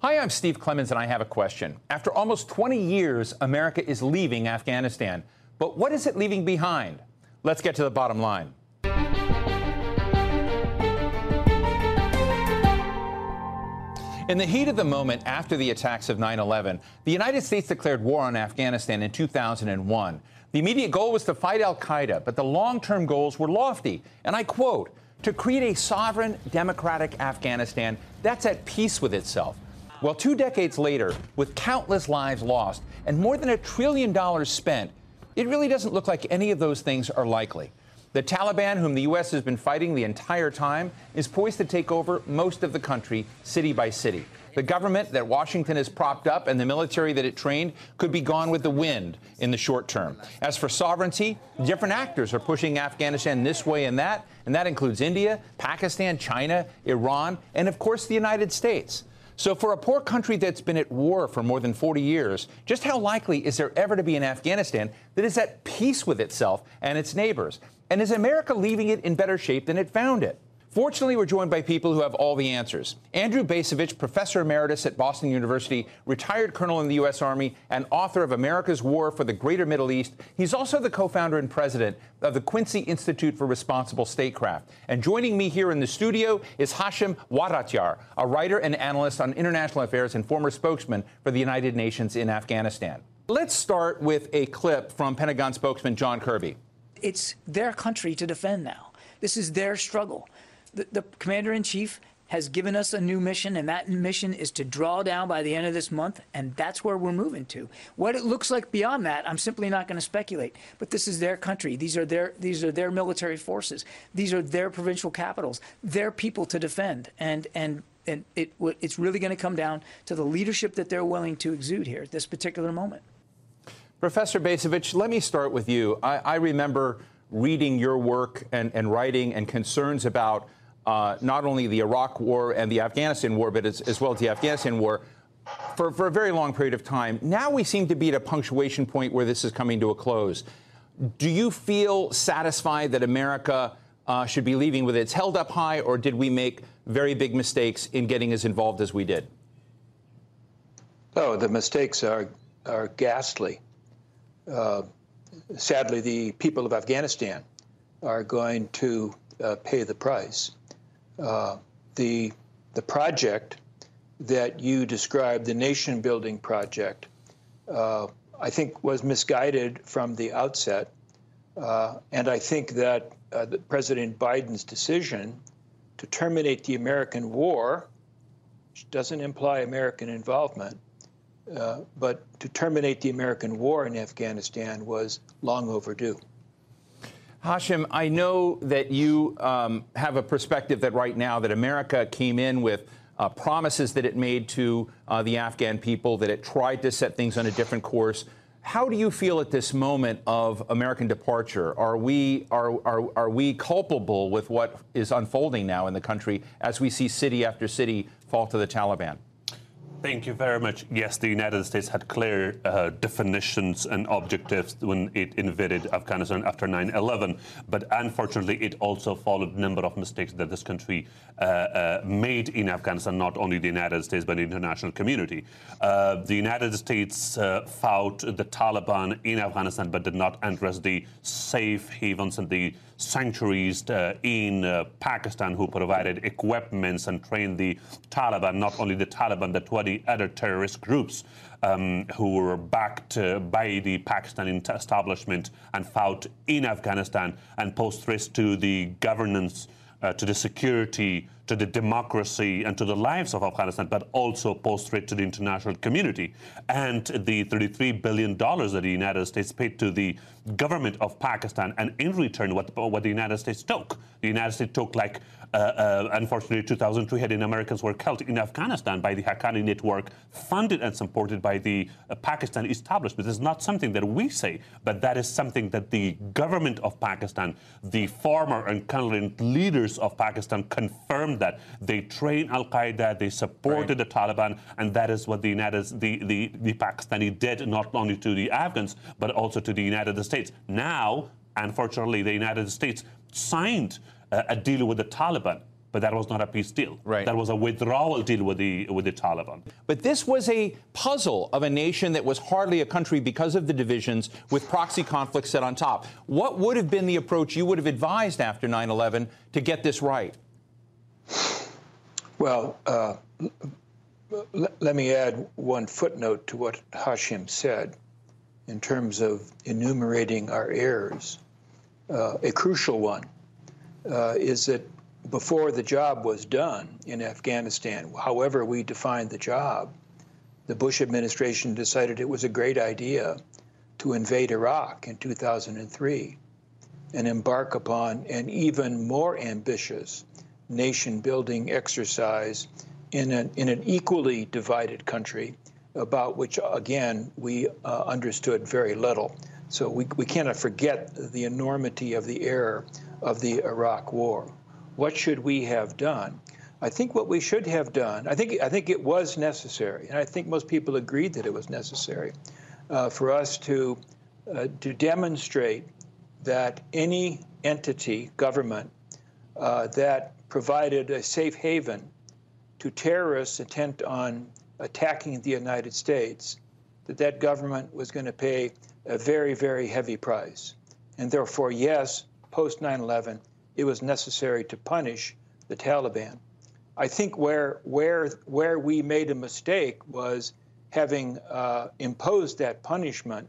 Hi, I'm Steve Clemons, and I have a question. After almost 20 years, America is leaving Afghanistan. But what is it leaving behind? Let's get to the bottom line. In the heat of the moment after the attacks of 9 11, the United States declared war on Afghanistan in 2001. The immediate goal was to fight al Qaeda, but the long term goals were lofty. And I quote, to create a sovereign, democratic Afghanistan that's at peace with itself. Well, two decades later, with countless lives lost and more than a trillion dollars spent, it really doesn't look like any of those things are likely. The Taliban, whom the U.S. has been fighting the entire time, is poised to take over most of the country, city by city. The government that Washington has propped up and the military that it trained could be gone with the wind in the short term. As for sovereignty, different actors are pushing Afghanistan this way and that, and that includes India, Pakistan, China, Iran, and of course the United States. So, for a poor country that's been at war for more than 40 years, just how likely is there ever to be an Afghanistan that is at peace with itself and its neighbors? And is America leaving it in better shape than it found it? Fortunately, we're joined by people who have all the answers. Andrew Bacevich, professor emeritus at Boston University, retired colonel in the U.S. Army, and author of America's War for the Greater Middle East. He's also the co founder and president of the Quincy Institute for Responsible Statecraft. And joining me here in the studio is Hashim Wahdatyar, a writer and analyst on international affairs and former spokesman for the United Nations in Afghanistan. Let's start with a clip from Pentagon spokesman John Kirby it's their country to defend now. This is their struggle. The, the commander in chief has given us a new mission, and that mission is to draw down by the end of this month, and that's where we're moving to. What it looks like beyond that, I'm simply not going to speculate. But this is their country. These are their these are their military forces. These are their provincial capitals. Their people to defend, and and and it it's really going to come down to the leadership that they're willing to exude here at this particular moment. Professor Bacevich, let me start with you. I, I remember reading your work and, and writing and concerns about uh, not only the Iraq War and the Afghanistan War, but as, as well as the Afghanistan War for, for a very long period of time. Now we seem to be at a punctuation point where this is coming to a close. Do you feel satisfied that America uh, should be leaving with its held up high, or did we make very big mistakes in getting as involved as we did? Oh, the mistakes are, are ghastly. Uh, sadly, the people of Afghanistan are going to uh, pay the price. Uh, the, the project that you described, the nation building project, uh, I think was misguided from the outset. Uh, and I think that President Biden's decision to terminate the American war, which doesn't imply American involvement, uh, but to terminate the American war in Afghanistan was long overdue. Hashim, I know that you um, have a perspective that right now that America came in with uh, promises that it made to uh, the Afghan people, that it tried to set things on a different course. How do you feel at this moment of American departure? Are we are, are, are we culpable with what is unfolding now in the country as we see city after city fall to the Taliban? Thank you very much. Yes, the United States had clear uh, definitions and objectives when it invaded Afghanistan after 9 11. But unfortunately, it also followed a number of mistakes that this country uh, uh, made in Afghanistan, not only the United States, but the international community. Uh, the United States uh, fought the Taliban in Afghanistan, but did not address the safe havens and the sanctuaries uh, in uh, Pakistan who provided equipments and trained the Taliban, not only the Taliban, but 20 other terrorist groups um, who were backed uh, by the Pakistani establishment and fought in Afghanistan and posed threats to the governance, uh, to the security to the democracy and to the lives of Afghanistan, but also pose threat to the international community. And the $33 billion that the United States paid to the government of Pakistan, and in return, what, what the United States took. The United States took like uh, uh, unfortunately, 2,300 Americans were killed in Afghanistan by the Haqqani network, funded and supported by the uh, Pakistan establishment. This is not something that we say, but that is something that the government of Pakistan, the former and current leaders of Pakistan confirmed that. They trained Al Qaeda, they supported right. the Taliban, and that is what the, United, the, the, the Pakistani did, not only to the Afghans, but also to the United States. Now, unfortunately, the United States signed a deal with the Taliban. but that was not a peace deal. Right. That was a withdrawal deal with the with the Taliban. But this was a puzzle of a nation that was hardly a country because of the divisions with proxy conflicts set on top. What would have been the approach you would have advised after 9 11 to get this right? Well, uh, l- let me add one footnote to what Hashim said in terms of enumerating our errors. Uh, a crucial one uh, is that before the job was done in Afghanistan, however we defined the job, the Bush administration decided it was a great idea to invade Iraq in 2003 and embark upon an even more ambitious nation building exercise in an, in an equally divided country about which, again, we uh, understood very little. So we, we cannot forget the enormity of the error of the Iraq War. What should we have done? I think what we should have done, I think, I think it was necessary, and I think most people agreed that it was necessary uh, for us to, uh, to demonstrate that any entity, government, uh, that provided a safe haven to terrorists intent on attacking the United States, that that government was going to pay a very, very heavy price. And therefore, yes, post 9 11, it was necessary to punish the Taliban. I think where, where, where we made a mistake was having uh, imposed that punishment,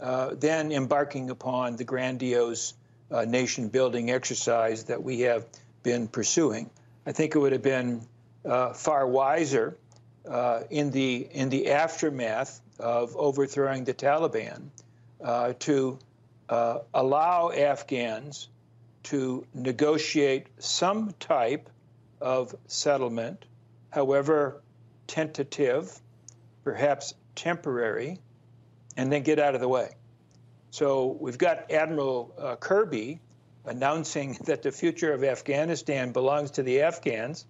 uh, then embarking upon the grandiose uh, nation building exercise that we have been pursuing. I think it would have been uh, far wiser uh, in, the, in the aftermath of overthrowing the Taliban uh, allow Afghans to negotiate some type of settlement, however tentative, perhaps temporary, and then get out of the way. So we've got Admiral uh, Kirby announcing that the future of Afghanistan belongs to the Afghans.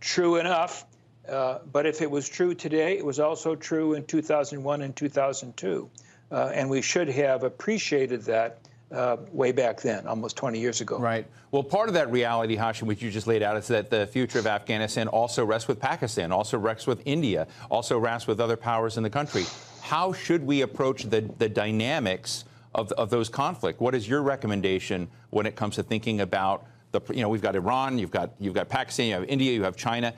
True enough, uh, but if it was true today, it was also true in 2001 and 2002. Uh, and we should have appreciated that uh, way back then, almost 20 years ago. Right. Well, part of that reality, Hashim, which you just laid out, is that the future of Afghanistan also rests with Pakistan, also rests with India, also rests with other powers in the country. How should we approach the, the dynamics of, of those conflict? What is your recommendation when it comes to thinking about the, you know, we've got Iran, you've got, you've got Pakistan, you have India, you have China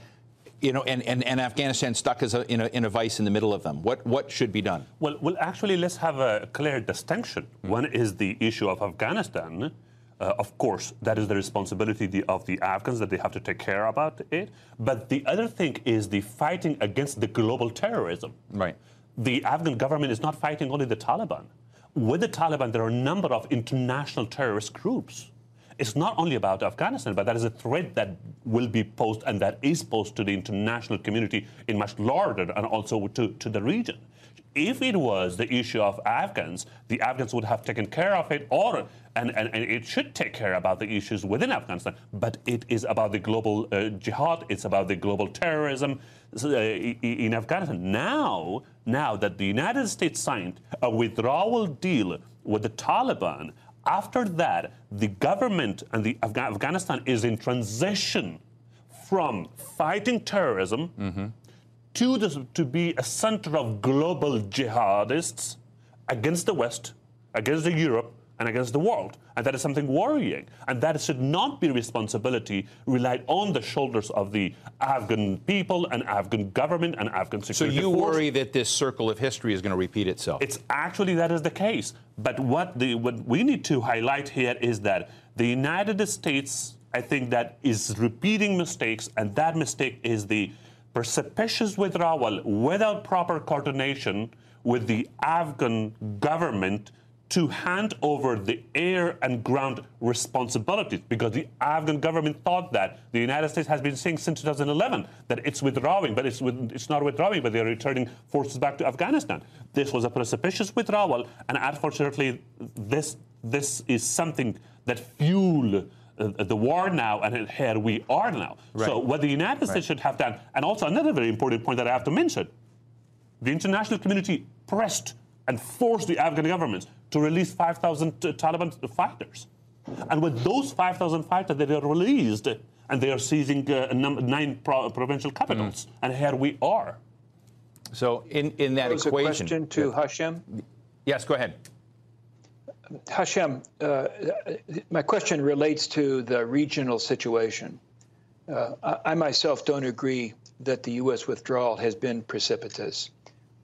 you know, and, and, and Afghanistan stuck as a, in, a, in a vice in the middle of them. What, what should be done? Well, well, actually, let's have a clear distinction. Mm-hmm. One is the issue of Afghanistan. Uh, of course, that is the responsibility of the Afghans that they have to take care about it. But the other thing is the fighting against the global terrorism. Right. The Afghan government is not fighting only the Taliban. With the Taliban, there are a number of international terrorist groups it's not only about Afghanistan, but that is a threat that will be posed and that is posed to the international community in much larger and also to, to the region. If it was the issue of Afghans, the Afghans would have taken care of it, or and, and, and it should take care about the issues within Afghanistan. But it is about the global uh, jihad. It's about the global terrorism uh, in Afghanistan. Now, now that the United States signed a withdrawal deal with the Taliban, after that, the government and the Afga- Afghanistan is in transition from fighting terrorism mm-hmm. to, the, to be a center of global jihadists against the West, against the Europe, and against the world. And that is something worrying. And that should not be responsibility relied on the shoulders of the Afghan people and Afghan government and Afghan security So you force. worry that this circle of history is going to repeat itself? It's actually that is the case. But what, the, what we need to highlight here is that the United States, I think, that is repeating mistakes, and that mistake is the precipitous withdrawal without proper coordination with the Afghan government to hand over the air and ground responsibilities because the Afghan government thought that the United States has been saying since 2011 that it's withdrawing, but it's, with, it's not withdrawing, but they're returning forces back to Afghanistan. This was a precipitous withdrawal, and unfortunately, this this is something that fuel uh, the war now, and here we are now. Right. So what the United States right. should have done, and also another very important point that I have to mention, the international community pressed and forced the Afghan government to release 5,000 Taliban fighters. And with those 5,000 fighters that are released, and they are seizing uh, nine pro- provincial capitals. Mm. And here we are. So, in, in that equation. a question to yeah. Hashim? Yes, go ahead. Hashim, uh, my question relates to the regional situation. Uh, I, I, myself don't agree that the U.S. withdrawal has been precipitous.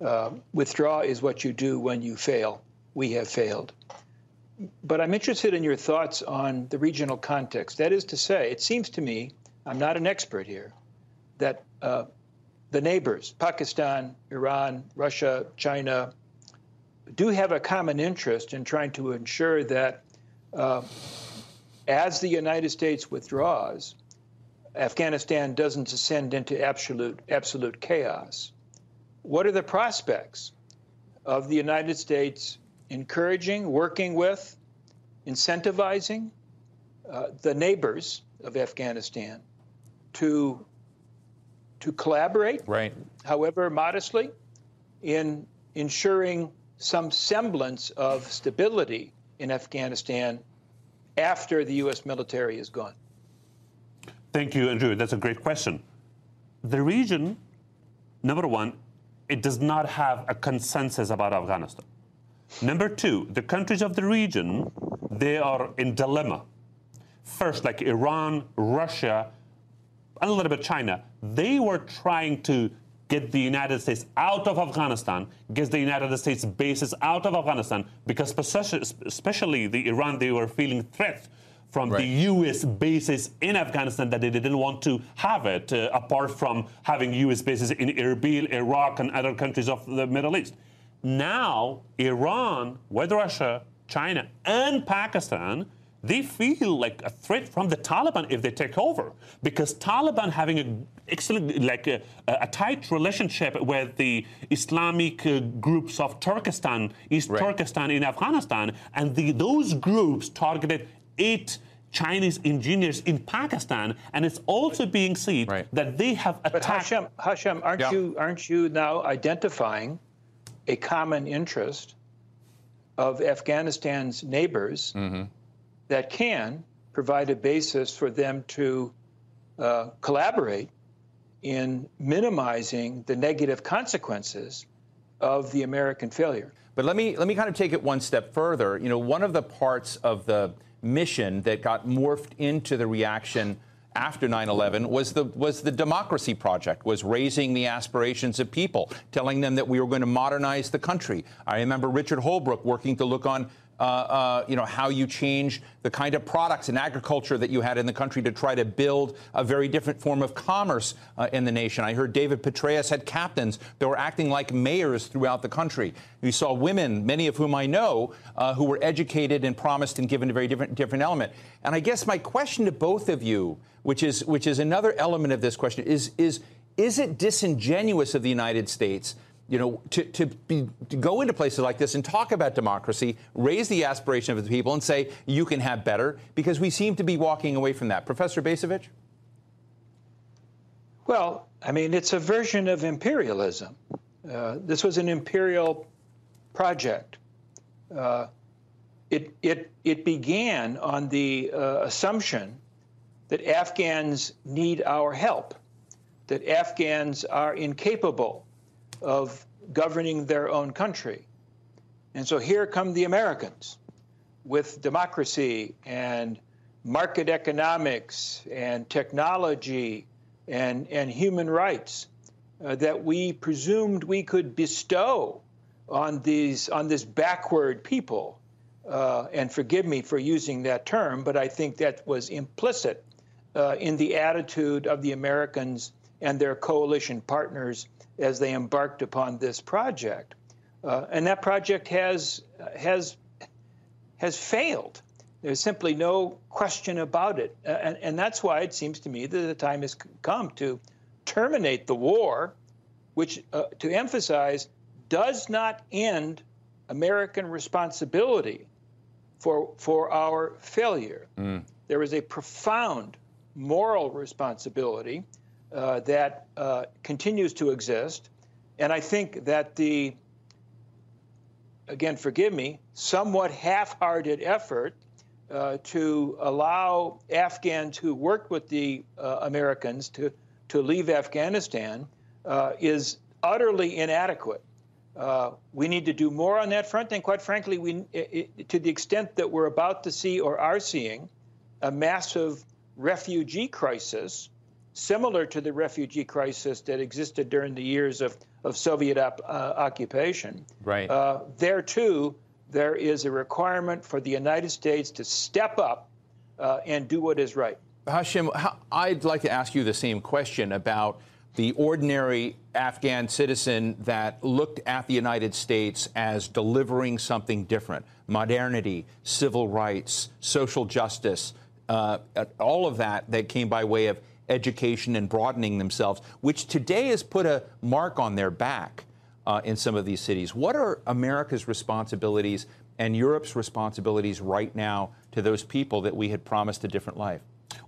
Uh, withdraw is what you do when you fail. We have failed. But I'm interested in your thoughts on the regional context. That is to say, it seems to me, I'm not an expert here, that uh, the neighbors, Pakistan, Iran, Russia, China, do have a common interest in trying to ensure that uh, as the United States withdraws, Afghanistan doesn't descend into absolute absolute chaos. What are the prospects of the United States encouraging, working with, incentivizing uh, the neighbors of Afghanistan to to collaborate, right. however modestly, in ensuring some semblance of stability in Afghanistan after the U.S. military is gone? Thank you, Andrew. That's a great question. The region, number one, it does not have a consensus about Afghanistan. Number two, the countries of the region, they are in dilemma. First, like Iran, Russia, and a little bit China, they were trying to get the United States out of Afghanistan, get the United States bases out of Afghanistan, because especially the Iran, they were feeling threat from right. the U.S. bases in Afghanistan that they didn't want to have it, uh, apart from having U.S. bases in Erbil, Iraq, and other countries of the Middle East. Now, Iran, with Russia, China, and Pakistan, they feel like a threat from the Taliban if they take over, because Taliban having a excellent, like a, a tight relationship with the Islamic uh, groups of Turkestan, East right. Turkestan in Afghanistan, and the, those groups targeted eight Chinese engineers in Pakistan, and it's also being seen right. that they have attacked. But Hashim, Hashim aren't yeah. you aren't you now identifying a common interest of Afghanistan's neighbors mm-hmm. that can provide a basis for them to uh, collaborate in minimizing the negative consequences of the American failure. But let me let me kind of take it one step further. You know, one of the parts of the mission that got morphed into the reaction after 9/11 was the was the democracy project was raising the aspirations of people telling them that we were going to modernize the country. I remember richard holbrooke working to look on you know, how you change the kind of products and agriculture that you had in the country to try to build a very different form of commerce uh, in the nation. I heard David Petraeus had captains that were acting like mayors throughout the country. You saw women, many of whom I know, uh, who were educated and promised and given a very different, different element. And I guess my question to both of you, which is, which is another element of this question, is, is, is it disingenuous of the United States you know, to, to, be, to go into places like this and talk about democracy, raise the aspiration of the people, and say you can have better, because we seem to be walking away from that. Professor Bacevich? Well, I mean, it's a version of imperialism. Uh, this was an imperial project. Uh, it, it, it began on the uh, assumption that Afghans need our help, that Afghans are incapable of governing their own country. And so here come the Americans with democracy and market economics and technology and, and human rights uh, that we presumed we could bestow on these on this backward people. Uh, and forgive me for using that term, but I think that was implicit uh, in the attitude of the Americans and their coalition partners as they embarked upon this project. Uh, and that project has, has, has failed. There's simply no question about it. Uh, and, and that's why it seems to me that the time has come to terminate the war, which, uh, to emphasize, does not end American responsibility for, for our failure. Mm. There is a profound moral responsibility uh, that uh, continues to exist. And I think that the, again, forgive me, somewhat half hearted effort uh, to allow Afghans who worked with the uh, Americans to, to leave Afghanistan uh, is utterly inadequate. Uh, we need to do more on that front, and quite frankly, we, it, to the extent that we're about to see or are seeing a massive refugee crisis, similar to the refugee crisis that existed during the years of, of Soviet op, uh, occupation. Right. Uh, there too, there is a requirement for the United States to step up uh, and do what is right. Hashim, I'd like to ask you the same question about the ordinary Afghan citizen that looked at the United States as delivering something different modernity, civil rights, social justice, uh, all of that that came by way of education and broadening themselves, which today has put a mark on their back uh, in some of these cities. What are America's responsibilities and Europe's responsibilities right now to those people that we had promised a different life?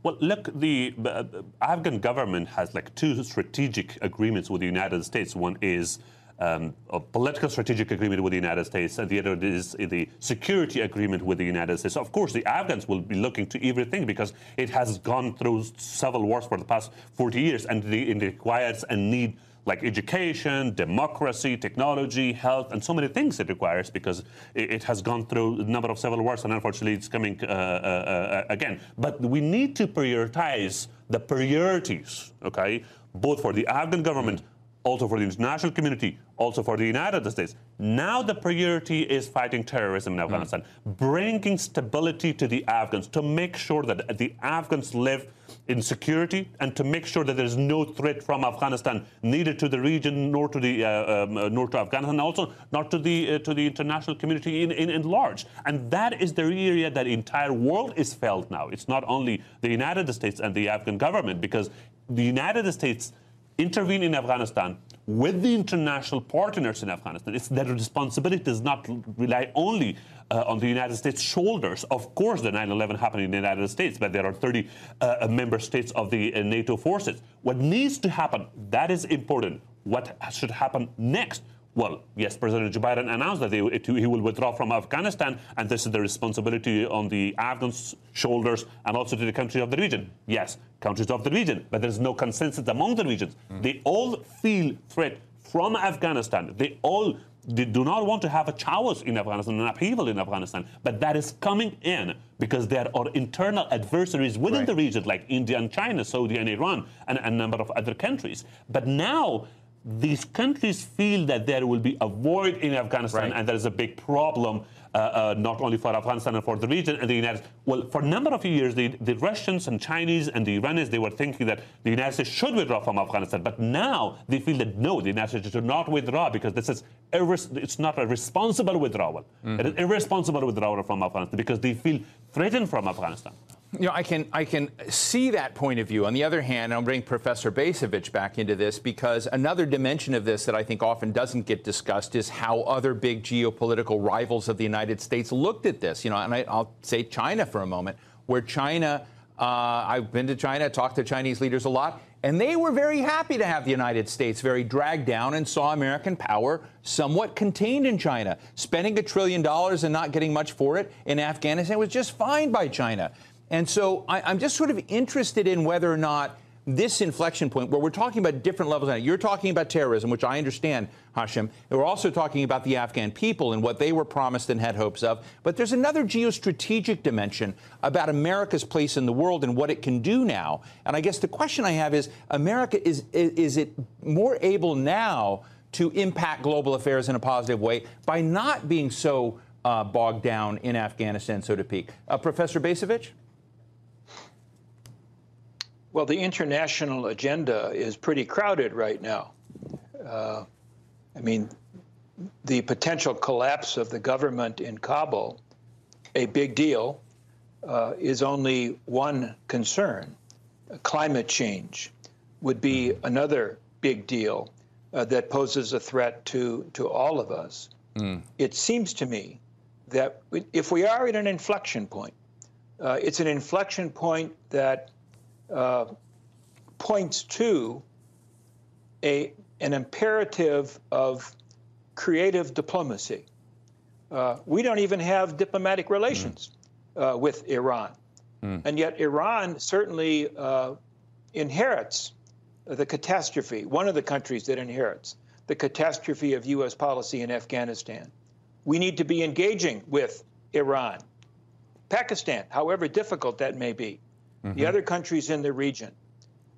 Well, look, the uh, Afghan government has like two strategic agreements with the United States. One is um, a political strategic agreement with the United States, and the other is the security agreement with the United States. Of course, the Afghans will be looking to everything because it has gone through several wars for the past 40 years, and it requires and need like education, democracy, technology, health, and so many things it requires because it, has gone through a number of civil wars and unfortunately it's coming uh, uh, uh, again. But we need to prioritize the priorities, okay, both for the Afghan government, also for the international community, also for the United States. Now the priority is fighting terrorism in Afghanistan, mm. bringing stability to the Afghans to make sure that the Afghans live in security and to make sure that there is no threat from Afghanistan, neither to the region nor to the uh, um, uh, nor to Afghanistan, also not to the uh, to the international community in, in, in large. And that is the area that the entire world is felt now. It's not only the United States and the Afghan government, because the United States intervene in Afghanistan with the international partners in Afghanistan. It's their responsibility does not rely only uh, on the United States' shoulders. Of course, the 9 11 happened in the United States, but there are 30 uh, member states of the uh, NATO forces. What needs to happen, that is important. What should happen next? Well, yes, President Joe Biden announced that he will withdraw from Afghanistan, and this is the responsibility on the Afghans' shoulders and also to the countries of the region. Yes, countries of the region, but there's no consensus among the regions. Mm. They all feel threat from Afghanistan. They all they do not want to have a chaos in Afghanistan, an upheaval in Afghanistan, but that is coming in because there are internal adversaries within right. the region, like India and China, Saudi and Iran, and a number of other countries. But now these countries feel that there will be a void in Afghanistan, right. and there is a big problem uh, uh, not only for Afghanistan and for the region and the United States. Well, for a number of years, the, the Russians and Chinese and the Iranians, they were thinking that the United States should withdraw from Afghanistan. But now they feel that no, the United States should not withdraw because this is irres- it's not a responsible withdrawal. Mm-hmm. It is irresponsible withdrawal from Afghanistan because they feel threatened from Afghanistan. You know, I can I can see that point of view. On the other hand, I'll bring Professor Bacevich back into this because another dimension of this that I think often doesn't get discussed is how other big geopolitical rivals of the United States looked at this. You know, and I, will say China for a moment, where China. Uh, I've been to China, talked to Chinese leaders a lot, and they were very happy to have the United States very dragged down and saw American power somewhat contained in China. Spending a trillion dollars and not getting much for it in Afghanistan was just fine by China. And so I, am just sort of interested in whether or not this inflection point, where we're talking about different levels, you're talking about terrorism, which I understand, Hashim, and we're also talking about the Afghan people and what they were promised and had hopes of. But there's another geostrategic dimension about America's place in the world and what it can do now. And I guess the question I have is America, is, is, it more able now to impact global affairs in a positive way by not being so uh, bogged down in Afghanistan, so to speak? Uh, Professor Bacevich? Well, the international agenda is pretty crowded right now. Uh, I mean, the potential collapse of the government in Kabul, a big deal, uh, is only one concern. Climate change would be another big deal uh, that poses a threat to, to all of us. Mm. It seems to me that if we are at an inflection point, uh, it's an inflection point that uh, points to a, an imperative of creative diplomacy. Uh, we don't even have diplomatic relations. uh, with Iran. And yet, Iran certainly uh, inherits the catastrophe, one of the countries that inherits the catastrophe of U.S. policy in Afghanistan. We need to be engaging with Iran, Pakistan, however difficult that may be, the other countries in the region.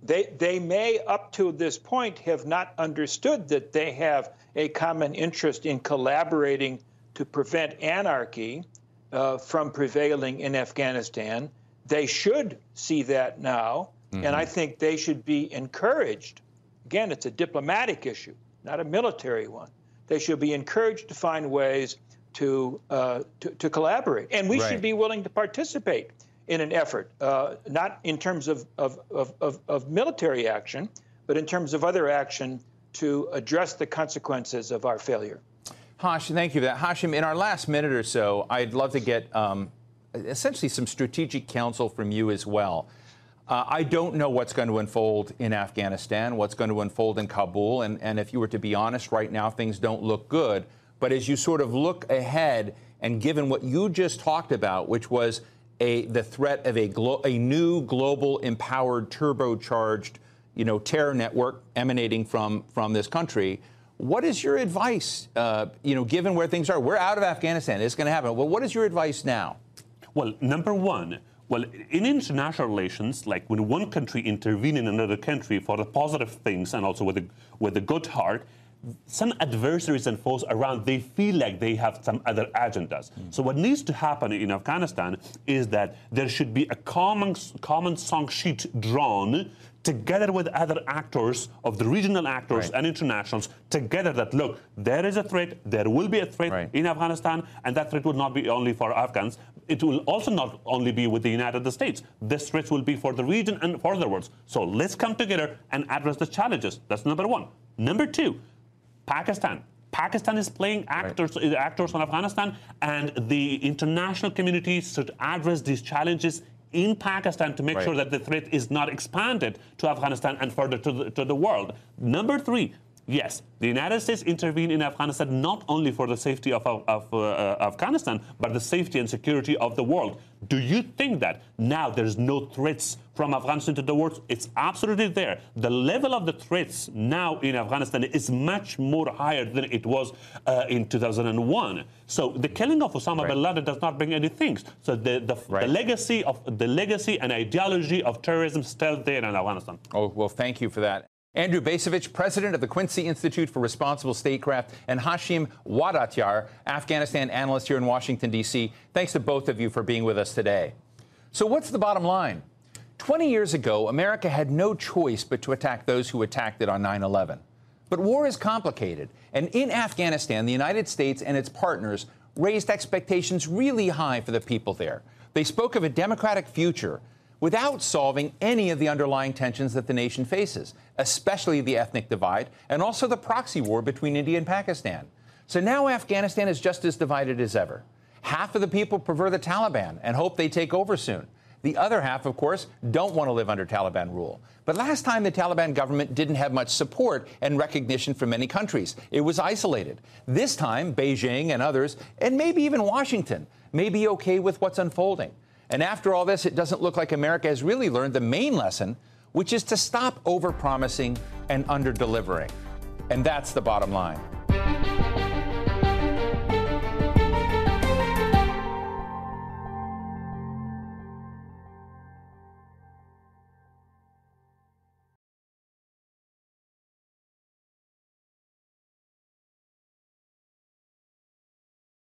They, they may, up to this point, have not understood that they have a common interest in collaborating to prevent anarchy uh, from prevailing in Afghanistan. They should see that now, and I think they should be encouraged. Again, it's a diplomatic issue, not a military one. They should be encouraged to find ways to uh, to, to collaborate, and we Right. should be willing to participate in an effort, uh, not in terms of, of, of, of, military action, but in terms of other action to address the consequences of our failure. Hash, thank you for that. Hashim, in our last minute or so, I'd love to get um, essentially some strategic counsel from you as well. Uh, I don't know what's going to unfold in Afghanistan, what's going to unfold in Kabul, and, and if you were to be honest right now, things don't look good. But as you sort of look ahead, and given what you just talked about, which was a, the threat of a, glo- a new global empowered turbocharged you know, terror network emanating from, from this country, what is your advice, uh, you know, given where things are? We're out of Afghanistan. It's going to happen. Well, what is your advice now? Well, number one, well, in international relations, like when one country intervenes in another country for the positive things and also with a, with a good heart, some adversaries and foes around, they feel like they have some other agendas. Hmm. So what needs to happen in Afghanistan is that there should be a common, common song sheet drawn together with other actors of the regional actors Right. and internationals together that look there is a threat there will be a threat Right. in afghanistan and that threat will not be only for afghans it will also not only be with the united states this threat will be for the region and furtherwards so let's come together and address the challenges that's number one number two pakistan Pakistan is playing actors, uh, actors on Afghanistan, and the international community should address these challenges in Pakistan to make Right. sure that the threat is not expanded to Afghanistan and further to the, to the world. Number three, yes, the United States intervened in Afghanistan not only for the safety of, of, uh, Afghanistan, but the safety and security of the world. Do you think that now there's no threats from Afghanistan to the world? It's absolutely there. The level of the threats now in Afghanistan is much more higher than it was uh, in 2001. So the killing of Osama Right. bin Laden does not bring any things. So the, the, Right. the legacy of the legacy and ideology of terrorism still there in Afghanistan. Oh, well, thank you for that. Andrew Bacevich, president of the Quincy Institute for Responsible Statecraft, and Hashim Wahdatyar, Afghanistan analyst here in Washington, D.C. Thanks to both of you for being with us today. So, what's the bottom line? 20 years ago, America had no choice but to attack those who attacked it on 9 11. But war is complicated, and in Afghanistan, the United States and its partners raised expectations really high for the people there. They spoke of a democratic future without solving any of the underlying tensions that the nation faces, especially the ethnic divide and also the proxy war between India and Pakistan. So now Afghanistan is just as divided as ever. Half of the people prefer the Taliban and hope they take over soon. The other half, of course, don't want to live under Taliban rule. But last time, the Taliban government didn't have much support and recognition from many countries. It was isolated. This time, Beijing and others, and maybe even Washington, may be okay with what's unfolding. And after all this, it doesn't look like America has really learned the main lesson, which is to stop overpromising and underdelivering. And that's the bottom line.